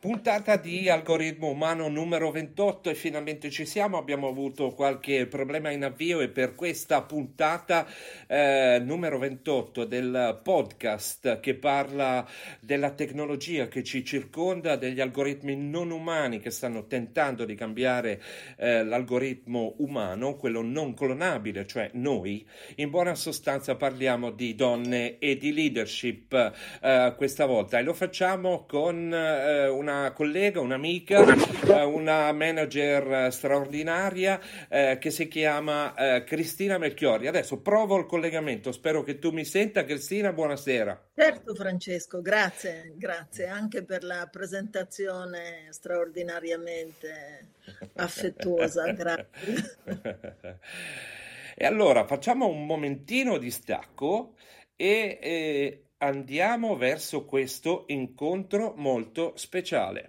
Puntata di algoritmo umano numero 28 e finalmente ci siamo, abbiamo avuto qualche problema in avvio e per questa puntata eh, numero 28 del podcast che parla della tecnologia che ci circonda, degli algoritmi non umani che stanno tentando di cambiare eh, l'algoritmo umano, quello non clonabile, cioè noi, in buona sostanza parliamo di donne e di leadership eh, questa volta. E lo facciamo con eh, una collega, un'amica, eh, una manager straordinaria eh, che si chiama eh, Cristina Melchiori. Adesso provo il collegamento, spero che tu mi senta. Cristina, buonasera. Certo Francesco, grazie, grazie anche per la presentazione straordinariamente affettuosa, grazie. E allora facciamo un momentino di stacco e eh, andiamo verso questo incontro molto speciale.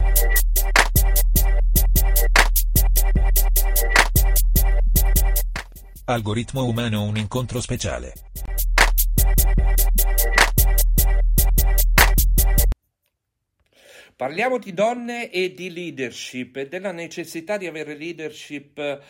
Algoritmo umano un incontro speciale. Parliamo di donne e di leadership e della necessità di avere leadership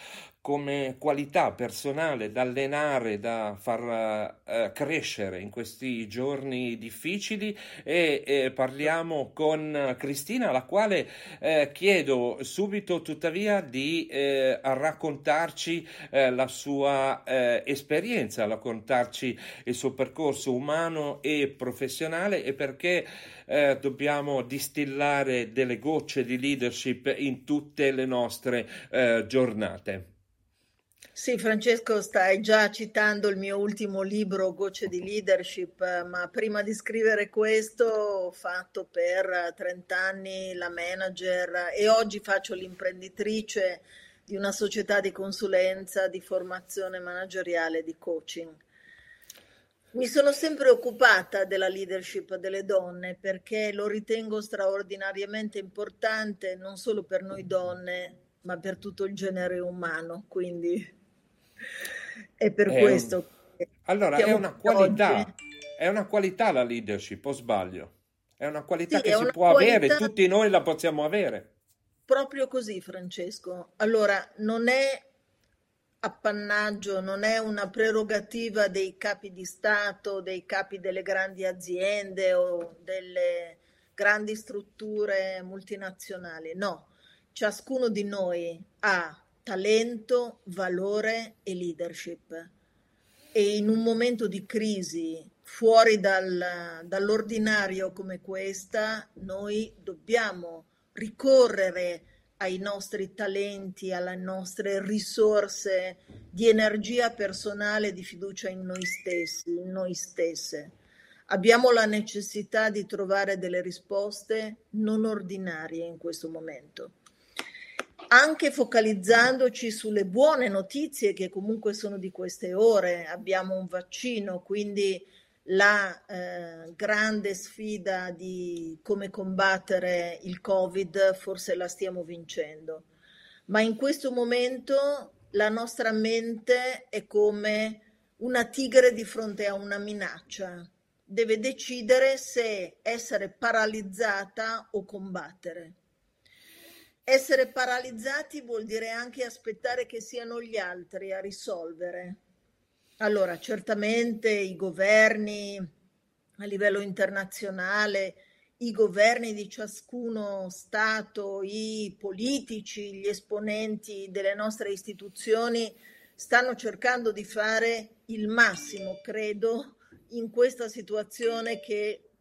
come qualità personale da allenare, da far uh, crescere in questi giorni difficili e eh, parliamo con Cristina, alla quale eh, chiedo subito tuttavia di eh, raccontarci eh, la sua eh, esperienza, raccontarci il suo percorso umano e professionale e perché dobbiamo distillare delle gocce di leadership in tutte le nostre giornate. Sì, Francesco, stai già citando il mio ultimo libro, Gocce di Leadership, ma prima di scrivere questo ho fatto per 30 anni la manager e oggi faccio l'imprenditrice di una società di consulenza, di formazione manageriale, di coaching. Mi sono sempre occupata della leadership delle donne perché lo ritengo straordinariamente importante non solo per noi donne, ma per tutto il genere umano. Quindi è per È questo un- Allora, è una qualità, oggi. è una qualità la leadership, o sbaglio? È una qualità Sì, che si può avere, qualità tutti noi la possiamo avere. proprio così, Francesco. Allora, non è appannaggio, non è una prerogativa dei capi di Stato, dei capi delle grandi aziende o delle grandi strutture multinazionali. No, ciascuno di noi ha talento, valore e leadership. E in un momento di crisi fuori dal- dall'ordinario come questa, noi dobbiamo ricorrere ai nostri talenti, alle nostre risorse di energia personale, di fiducia in noi stessi, in noi stesse. Abbiamo la necessità di trovare delle risposte non ordinarie in questo momento anche focalizzandoci sulle buone notizie che comunque sono di queste ore. Abbiamo un vaccino, quindi la eh, grande sfida di come combattere il Covid forse la stiamo vincendo. Ma in questo momento la nostra mente è come una tigre di fronte a una minaccia. Deve decidere se essere paralizzata o combattere. Essere paralizzati vuol dire anche aspettare che siano gli altri a risolvere. Allora, certamente i governi a livello internazionale, i governi di ciascuno Stato, i politici, gli esponenti delle nostre istituzioni stanno cercando di fare il massimo, credo, in questa situazione che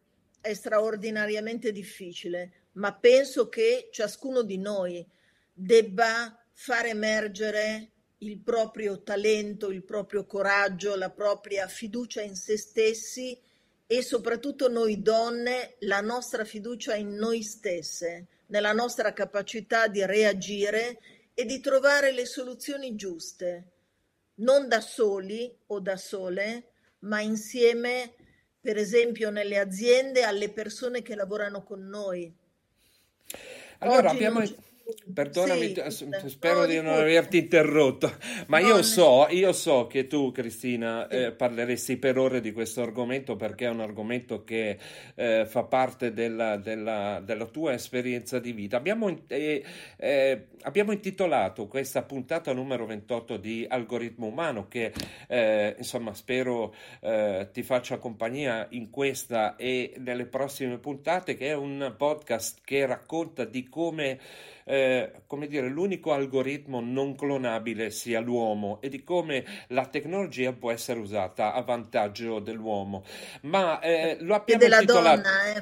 è straordinariamente difficile, ma penso che ciascuno di noi debba far emergere il proprio talento, il proprio coraggio, la propria fiducia in se stessi e soprattutto noi donne la nostra fiducia in noi stesse, nella nostra capacità di reagire e di trovare le soluzioni giuste, non da soli o da sole, ma insieme, per esempio nelle aziende, alle persone che lavorano con noi. Allora, Oggi abbiamo... Perdonami, sì, spero di non averti interrotto, ma no, io, so, io so che tu, Cristina, sì. eh, parleresti per ore di questo argomento perché è un argomento che eh, fa parte della, della, della, tua esperienza di vita. Abbiamo, eh, eh abbiamo, intitolato questa puntata numero 28 di Algoritmo Umano che eh, insomma spero eh, ti faccia compagnia in questa e nelle prossime puntate, che è un podcast che racconta di come eh, come dire, l'unico algoritmo non clonabile sia l'uomo e di come la tecnologia può essere usata a vantaggio dell'uomo. Ma eh, lo abbiamo e della. Donna,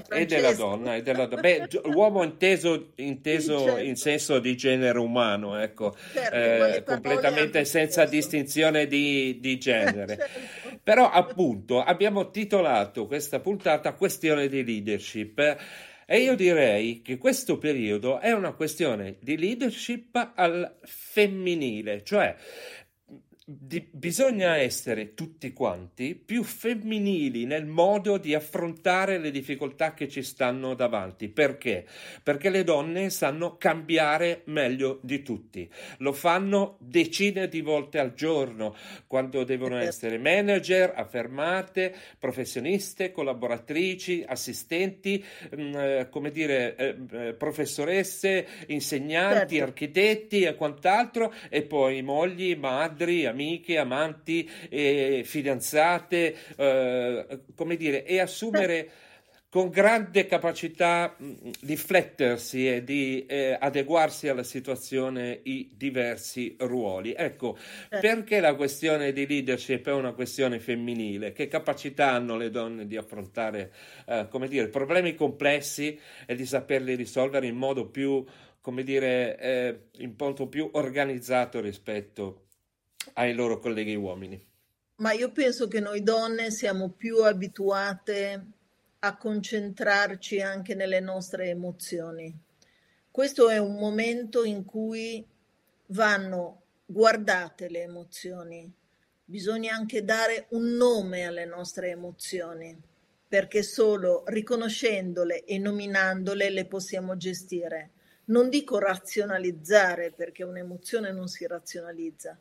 eh, e della donna, e della donna. Beh, uomo inteso, inteso certo. in senso di genere umano, ecco, certo, eh, completamente senza distinzione di, di genere. certo. Però appunto abbiamo titolato questa puntata Questione di leadership e io direi che questo periodo è una questione di leadership al femminile, cioè di, bisogna essere tutti quanti più femminili nel modo di affrontare le difficoltà che ci stanno davanti. Perché? Perché le donne sanno cambiare meglio di tutti. Lo fanno decine di volte al giorno quando devono essere manager, affermate, professioniste, collaboratrici, assistenti, mh, mm, eh, come dire, eh, eh, professoresse, insegnanti, certo. architetti e quant'altro, e poi mogli, madri, amici amiche, amanti, eh, fidanzate, eh, come dire, e assumere con grande capacità di riflettersi e di eh, adeguarsi alla situazione i diversi ruoli. Ecco, eh. perché la questione di leadership è una questione femminile? Che capacità hanno le donne di affrontare, eh, come dire, problemi complessi e di saperli risolvere in modo più, come dire, eh, in modo più organizzato rispetto ai loro colleghi uomini? Ma io penso che noi donne siamo più abituate a concentrarci anche nelle nostre emozioni. Questo è un momento in cui vanno guardate le emozioni. Bisogna anche dare un nome alle nostre emozioni, perché solo riconoscendole e nominandole le possiamo gestire. Non dico razionalizzare, perché un'emozione non si razionalizza,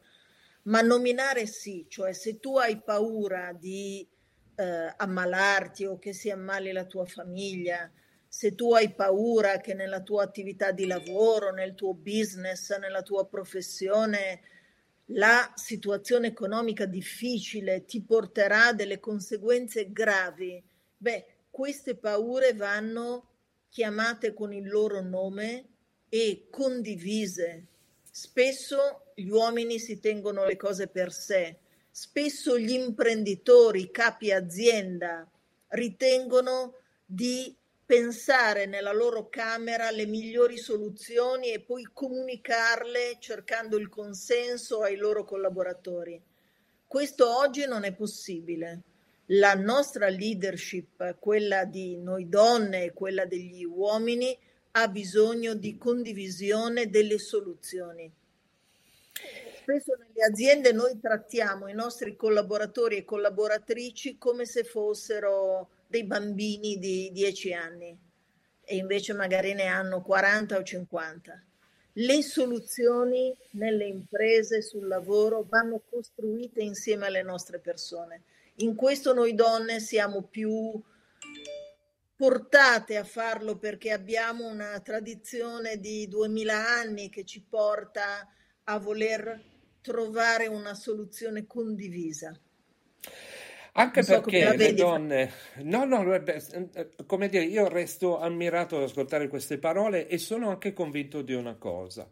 ma nominare sì, cioè se tu hai paura di eh, ammalarti o che si ammali la tua famiglia, se tu hai paura che nella tua attività di lavoro, nel tuo business, nella tua professione, la situazione economica difficile ti porterà delle conseguenze gravi, beh, queste paure vanno chiamate con il loro nome e condivise. Spesso gli uomini si tengono le cose per sé. Spesso gli imprenditori, i capi azienda ritengono di pensare nella loro camera le migliori soluzioni e poi comunicarle cercando il consenso ai loro collaboratori. Questo oggi non è possibile. La nostra leadership, quella di noi donne e quella degli uomini, ha bisogno di condivisione delle soluzioni spesso nelle aziende noi trattiamo i nostri collaboratori e collaboratrici come se fossero dei bambini di 10 anni e invece magari ne hanno 40 o 50. Le soluzioni nelle imprese, sul lavoro, vanno costruite insieme alle nostre persone. In questo noi donne siamo più portate a farlo perché abbiamo una tradizione di 2000 anni che ci porta a voler trovare una soluzione condivisa. Anche so perché le donne, no, no, come dire, io resto ammirato ad ascoltare queste parole e sono anche convinto di una cosa,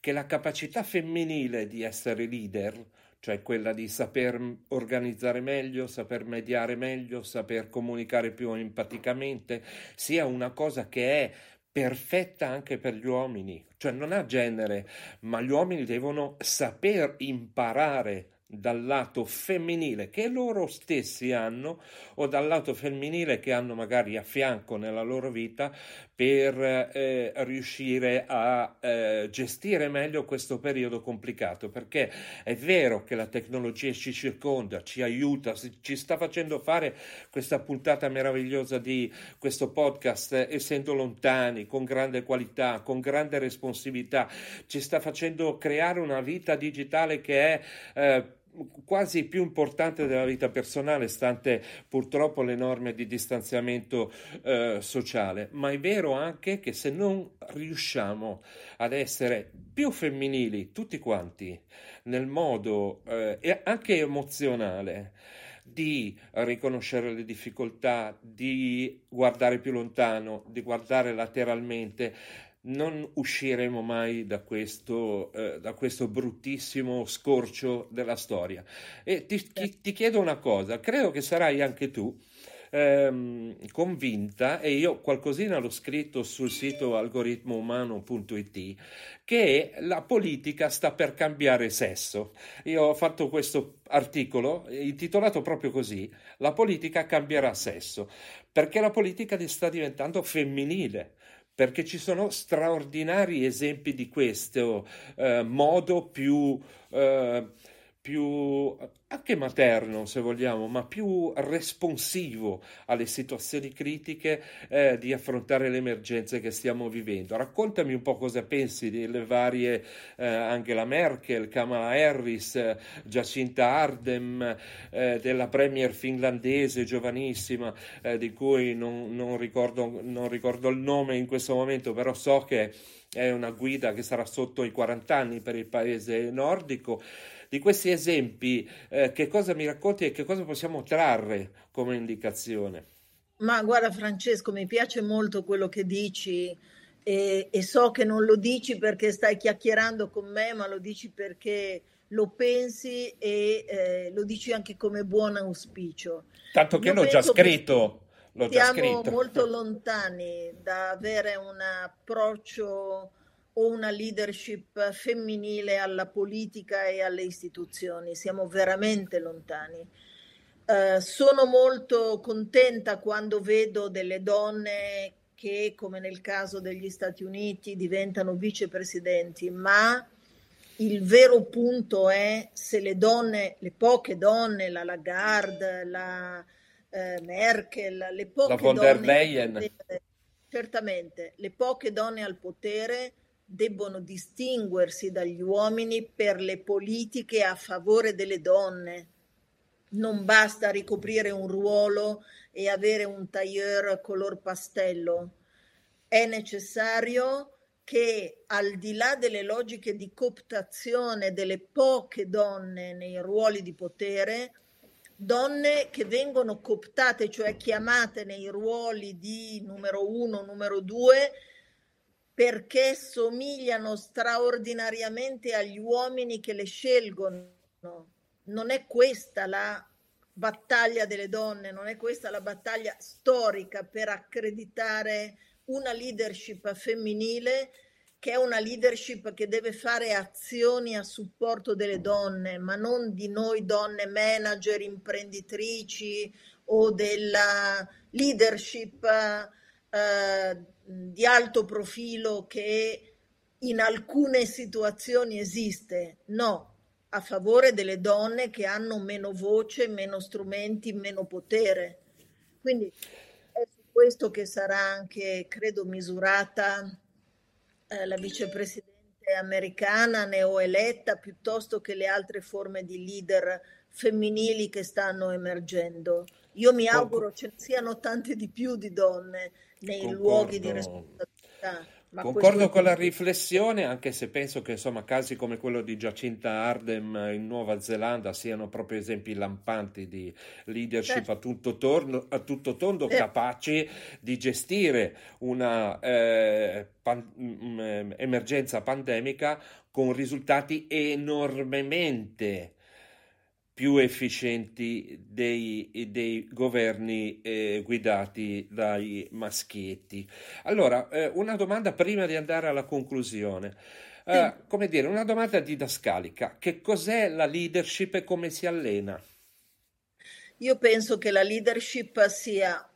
che la capacità femminile di essere leader, cioè quella di saper organizzare meglio, saper mediare meglio, saper comunicare più empaticamente, sia una cosa che è perfetta anche per gli uomini, cioè non ha genere, ma gli uomini devono saper imparare dal lato femminile che loro stessi hanno o dal lato femminile che hanno magari a fianco nella loro vita per eh, riuscire a eh, gestire meglio questo periodo complicato perché è vero che la tecnologia ci circonda, ci aiuta, ci sta facendo fare questa puntata meravigliosa di questo podcast essendo lontani, con grande qualità, con grande responsabilità, ci sta facendo creare una vita digitale che è eh, quasi più importante della vita personale, stante purtroppo le norme di distanziamento eh, sociale, ma è vero anche che se non riusciamo ad essere più femminili tutti quanti nel modo eh, anche emozionale di riconoscere le difficoltà, di guardare più lontano, di guardare lateralmente, non usciremo mai da questo, eh, da questo bruttissimo scorcio della storia. E ti, ti, ti, chiedo una cosa, credo che sarai anche tu ehm, convinta, e io qualcosina l'ho scritto sul sito algoritmoumano.it, che la politica sta per cambiare sesso. Io ho fatto questo articolo intitolato proprio così, La politica cambierà sesso, perché la politica sta diventando femminile perché ci sono straordinari esempi di questo eh, modo più, eh, più anche materno se vogliamo, ma più responsivo alle situazioni critiche eh, di affrontare le emergenze che stiamo vivendo. Raccontami un po' cosa pensi delle varie eh, Angela Merkel, Kamala Harris, eh, Jacinta Ardem, della premier finlandese giovanissima, eh, di cui non, non, ricordo, non ricordo il nome in questo momento, però so che è una guida che sarà sotto i 40 anni per il paese nordico. Di questi esempi, eh, che cosa mi racconti e che cosa possiamo trarre come indicazione? Ma guarda Francesco, mi piace molto quello che dici e, e so che non lo dici perché stai chiacchierando con me, ma lo dici perché lo pensi e eh, lo dici anche come buon auspicio. Tanto che Io l'ho già scritto. L'ho già siamo scritto. molto lontani da avere un approccio o una leadership femminile alla politica e alle istituzioni, siamo veramente lontani. Uh, sono molto contenta quando vedo delle donne che, come nel caso degli Stati Uniti, diventano vicepresidenti, ma il vero punto è se le donne, le poche donne, la Lagarde, la eh, Merkel, le poche la von der Leyen. certamente, le poche donne al potere debbono distinguersi dagli uomini per le politiche a favore delle donne. Non basta ricoprire un ruolo e avere un tailleur color pastello. È necessario che al di là delle logiche di cooptazione delle poche donne nei ruoli di potere, donne che vengono cooptate, cioè chiamate nei ruoli di numero uno, numero due, perché somigliano straordinariamente agli uomini che le scelgono. Non è questa la battaglia delle donne, non è questa la battaglia storica per accreditare una leadership femminile che è una leadership che deve fare azioni a supporto delle donne, ma non di noi donne manager, imprenditrici o della leadership eh, di alto profilo che in alcune situazioni esiste, no, a favore delle donne che hanno meno voce, meno strumenti, meno potere. Quindi è su questo che sarà anche, credo, misurata eh, la vicepresidente americana neoeletta piuttosto che le altre forme di leader femminili che stanno emergendo. Io mi auguro ce ne siano tante di più di donne nei Concordo. luoghi di responsabilità. Ma Concordo con la riflessione, anche se penso che insomma, casi come quello di Giacinta Ardem in Nuova Zelanda siano proprio esempi lampanti di leadership certo. a, tutto torno, a, tutto tondo, capaci di gestire una eh, pan- m- mm, emergenza pandemica con risultati enormemente più efficienti dei, dei governi eh, guidati dai maschietti. Allora, eh, una domanda prima di andare alla conclusione. Uh, come dire, una domanda didascalica. Che cos'è la leadership e come si allena? Io penso che la leadership sia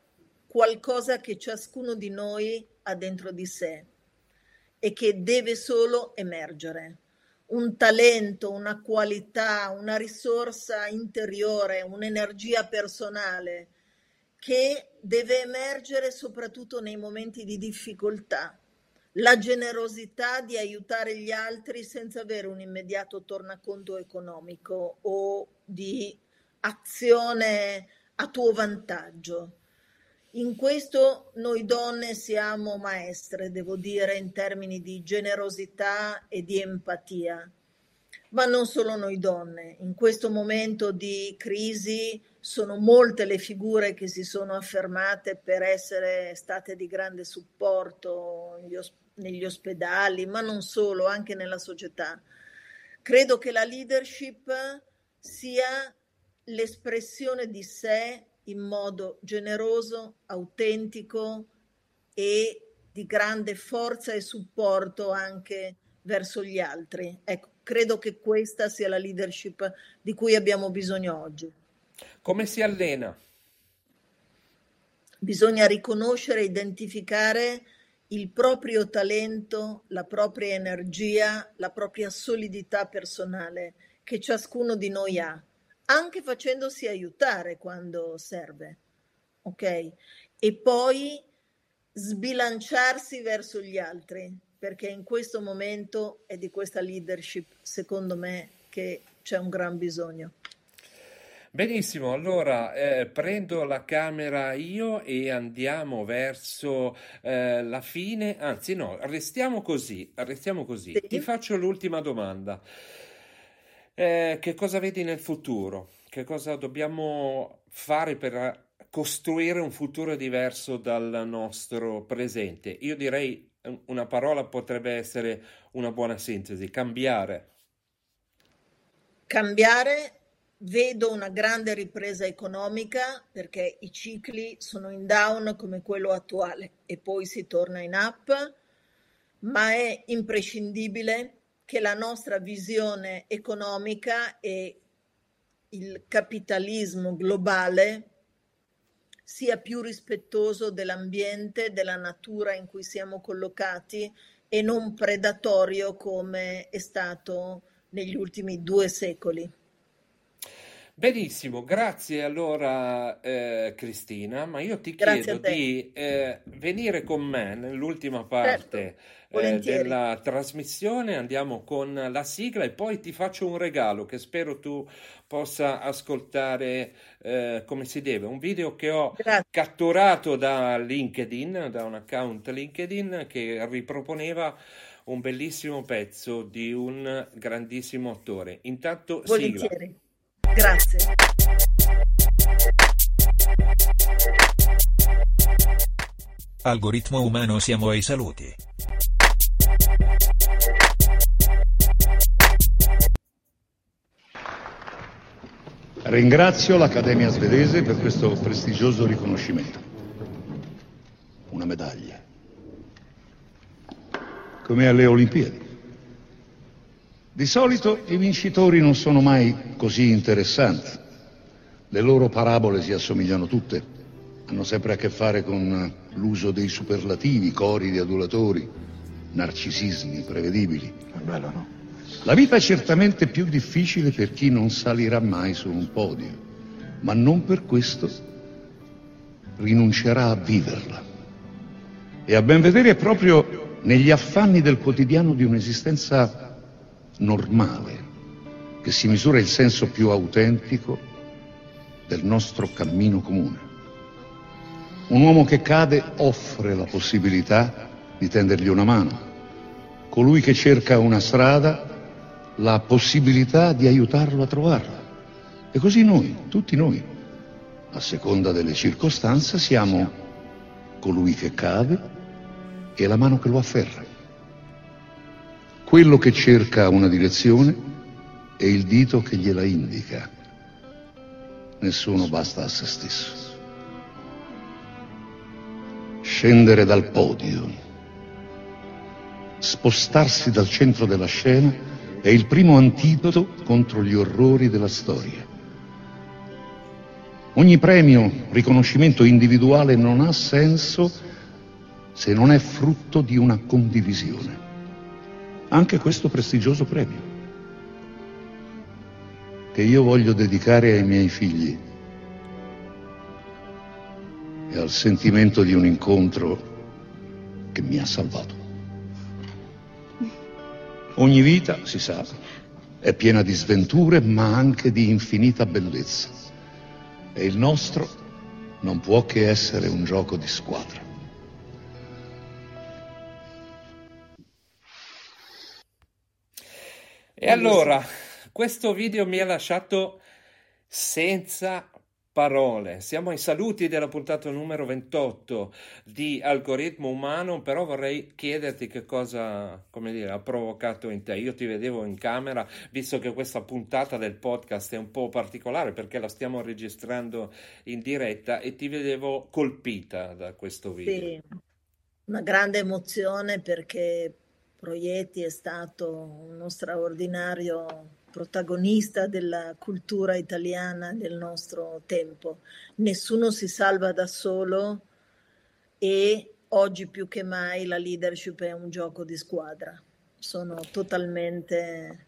qualcosa che ciascuno di noi ha dentro di sé e che deve solo emergere. Un talento, una qualità, una risorsa interiore, un'energia personale che deve emergere soprattutto nei momenti di difficoltà la generosità di aiutare gli altri senza avere un immediato tornaconto economico o di azione a tuo vantaggio. In questo noi donne siamo maestre, devo dire, in termini di generosità e di empatia. Ma non solo noi donne. In questo momento di crisi sono molte le figure che si sono affermate per essere state di grande supporto negli ospedali ma non solo, anche nella società. Credo che la leadership sia l'espressione di sé in modo generoso, autentico e di grande forza e supporto anche verso gli altri. Ecco, credo che questa sia la leadership di cui abbiamo bisogno oggi. Come si allena? Bisogna riconoscere, identificare il proprio talento, la propria energia, la propria solidità personale che ciascuno di noi ha, anche facendosi aiutare quando serve. Ok? E poi sbilanciarsi verso gli altri, perché in questo momento è di questa leadership, secondo me, che c'è un gran bisogno. Benissimo, allora eh, prendo la camera io e andiamo verso eh, la fine, anzi no, restiamo così, restiamo così. Sì. Ti faccio l'ultima domanda. Eh, che cosa vedi nel futuro? Che cosa dobbiamo fare per costruire un futuro diverso dal nostro presente? Io direi una parola potrebbe essere una buona sintesi, cambiare. Cambiare Vedo una grande ripresa economica perché i cicli sono in down come quello attuale e poi si torna in up, ma è imprescindibile che la nostra visione economica e il capitalismo globale sia più rispettoso dell'ambiente, della natura in cui siamo collocati e non predatorio come è stato negli ultimi due secoli. Benissimo, grazie allora eh, Cristina, ma io ti chiedo di eh, venire con me nell'ultima parte certo, eh, della trasmissione, andiamo con la sigla e poi ti faccio un regalo che spero tu possa ascoltare eh, come si deve, un video che ho grazie. catturato da LinkedIn, da un account LinkedIn che riproponeva un bellissimo pezzo di un grandissimo attore. Intanto Volentieri. sigla. Grazie. Algoritmo umano siamo ai saluti. Ringrazio l'Accademia svedese per questo prestigioso riconoscimento. Una medaglia. Come alle Olimpiadi. Di solito i vincitori non sono mai così interessanti. Le loro parabole si assomigliano tutte. Hanno sempre a che fare con l'uso dei superlativi, cori di adulatori, narcisismi prevedibili. È bello, no? La vita è certamente più difficile per chi non salirà mai su un podio, ma non per questo rinuncerà a viverla. E a ben vedere è proprio negli affanni del quotidiano di un'esistenza normale, che si misura il senso più autentico del nostro cammino comune. Un uomo che cade offre la possibilità di tendergli una mano. Colui che cerca una strada, la possibilità di aiutarlo a trovarla. E così noi, tutti noi, a seconda delle circostanze, siamo colui che cade e la mano che lo afferra. Quello che cerca una direzione è il dito che gliela indica. nessuno basta a se stesso. Scendere dal podio, spostarsi dal centro della scena è il primo antidoto contro gli orrori della storia. Ogni premio, riconoscimento individuale non ha senso se non è frutto di una condivisione. Anche questo prestigioso premio, che io voglio dedicare ai miei figli e al sentimento di un incontro che mi ha salvato. Ogni vita, si sa, è piena di sventure, ma anche di infinita bellezza. E il nostro non può che essere un gioco di squadra. E allora, questo video mi ha lasciato senza parole. Siamo ai saluti della puntata numero 28 di Algoritmo Umano, però vorrei chiederti che cosa, come dire, ha provocato in te. Io ti vedevo in camera, visto che questa puntata del podcast è un po' particolare perché la stiamo registrando in diretta e ti vedevo colpita da questo video. Sì, una grande emozione perché Proietti è stato uno straordinario protagonista della cultura italiana del nostro tempo. Nessuno si salva da solo e oggi più che mai la leadership è un gioco di squadra. Sono totalmente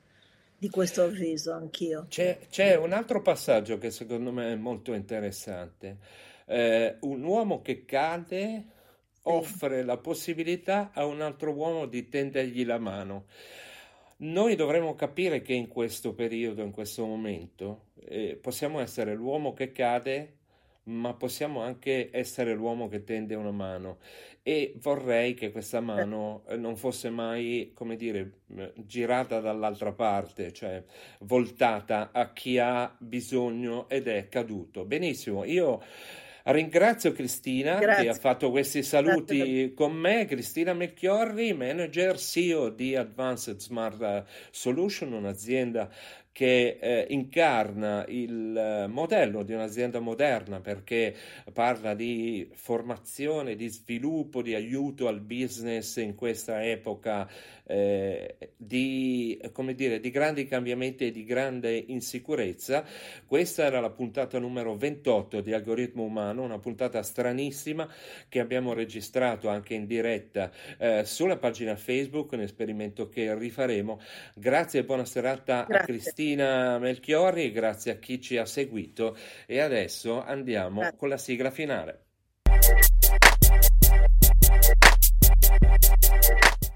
di questo avviso anch'io. C'è, c'è un altro passaggio che secondo me è molto interessante. Eh, un uomo che cade offre la possibilità a un altro uomo di tendergli la mano. Noi dovremmo capire che in questo periodo, in questo momento, eh, possiamo essere l'uomo che cade, ma possiamo anche essere l'uomo che tende una mano. E vorrei che questa mano eh, non fosse mai, come dire, eh, girata dall'altra parte, cioè voltata a chi ha bisogno ed è caduto. Benissimo, io Ringrazio Cristina Grazie. che ha fatto questi saluti Grazie. con me, Cristina Melchiorri, manager CEO di Advanced Smart Solution, un'azienda che eh, incarna il eh, modello di un'azienda moderna perché parla di formazione, di sviluppo, di aiuto al business in questa epoca eh, di, come dire, di grandi cambiamenti e di grande insicurezza. Questa era la puntata numero 28 di Algoritmo Umano, una puntata stranissima che abbiamo registrato anche in diretta eh, sulla pagina Facebook, un esperimento che rifaremo. Grazie e buona serata Grazie. a Cristina Melchiorri e grazie a chi ci ha seguito e adesso andiamo Grazie. con la sigla finale.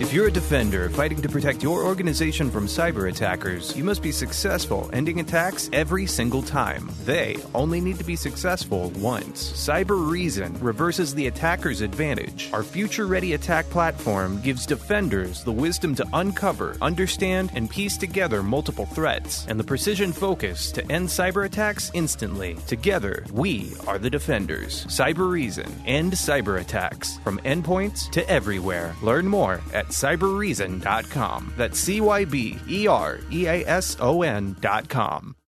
If you're a defender fighting to protect your organization from cyber attackers, you must be successful ending attacks every single time. They only need to be successful once. Cyber Reason reverses the attacker's advantage. Our future ready attack platform gives defenders the wisdom to uncover, understand, and piece together multiple threats, and the precision focus to end cyber attacks instantly. Together, we are the defenders. Cyber Reason. End cyber attacks. From endpoints to everywhere. Learn more at cyberreason.com. That's C Y B E R E A S O N.com.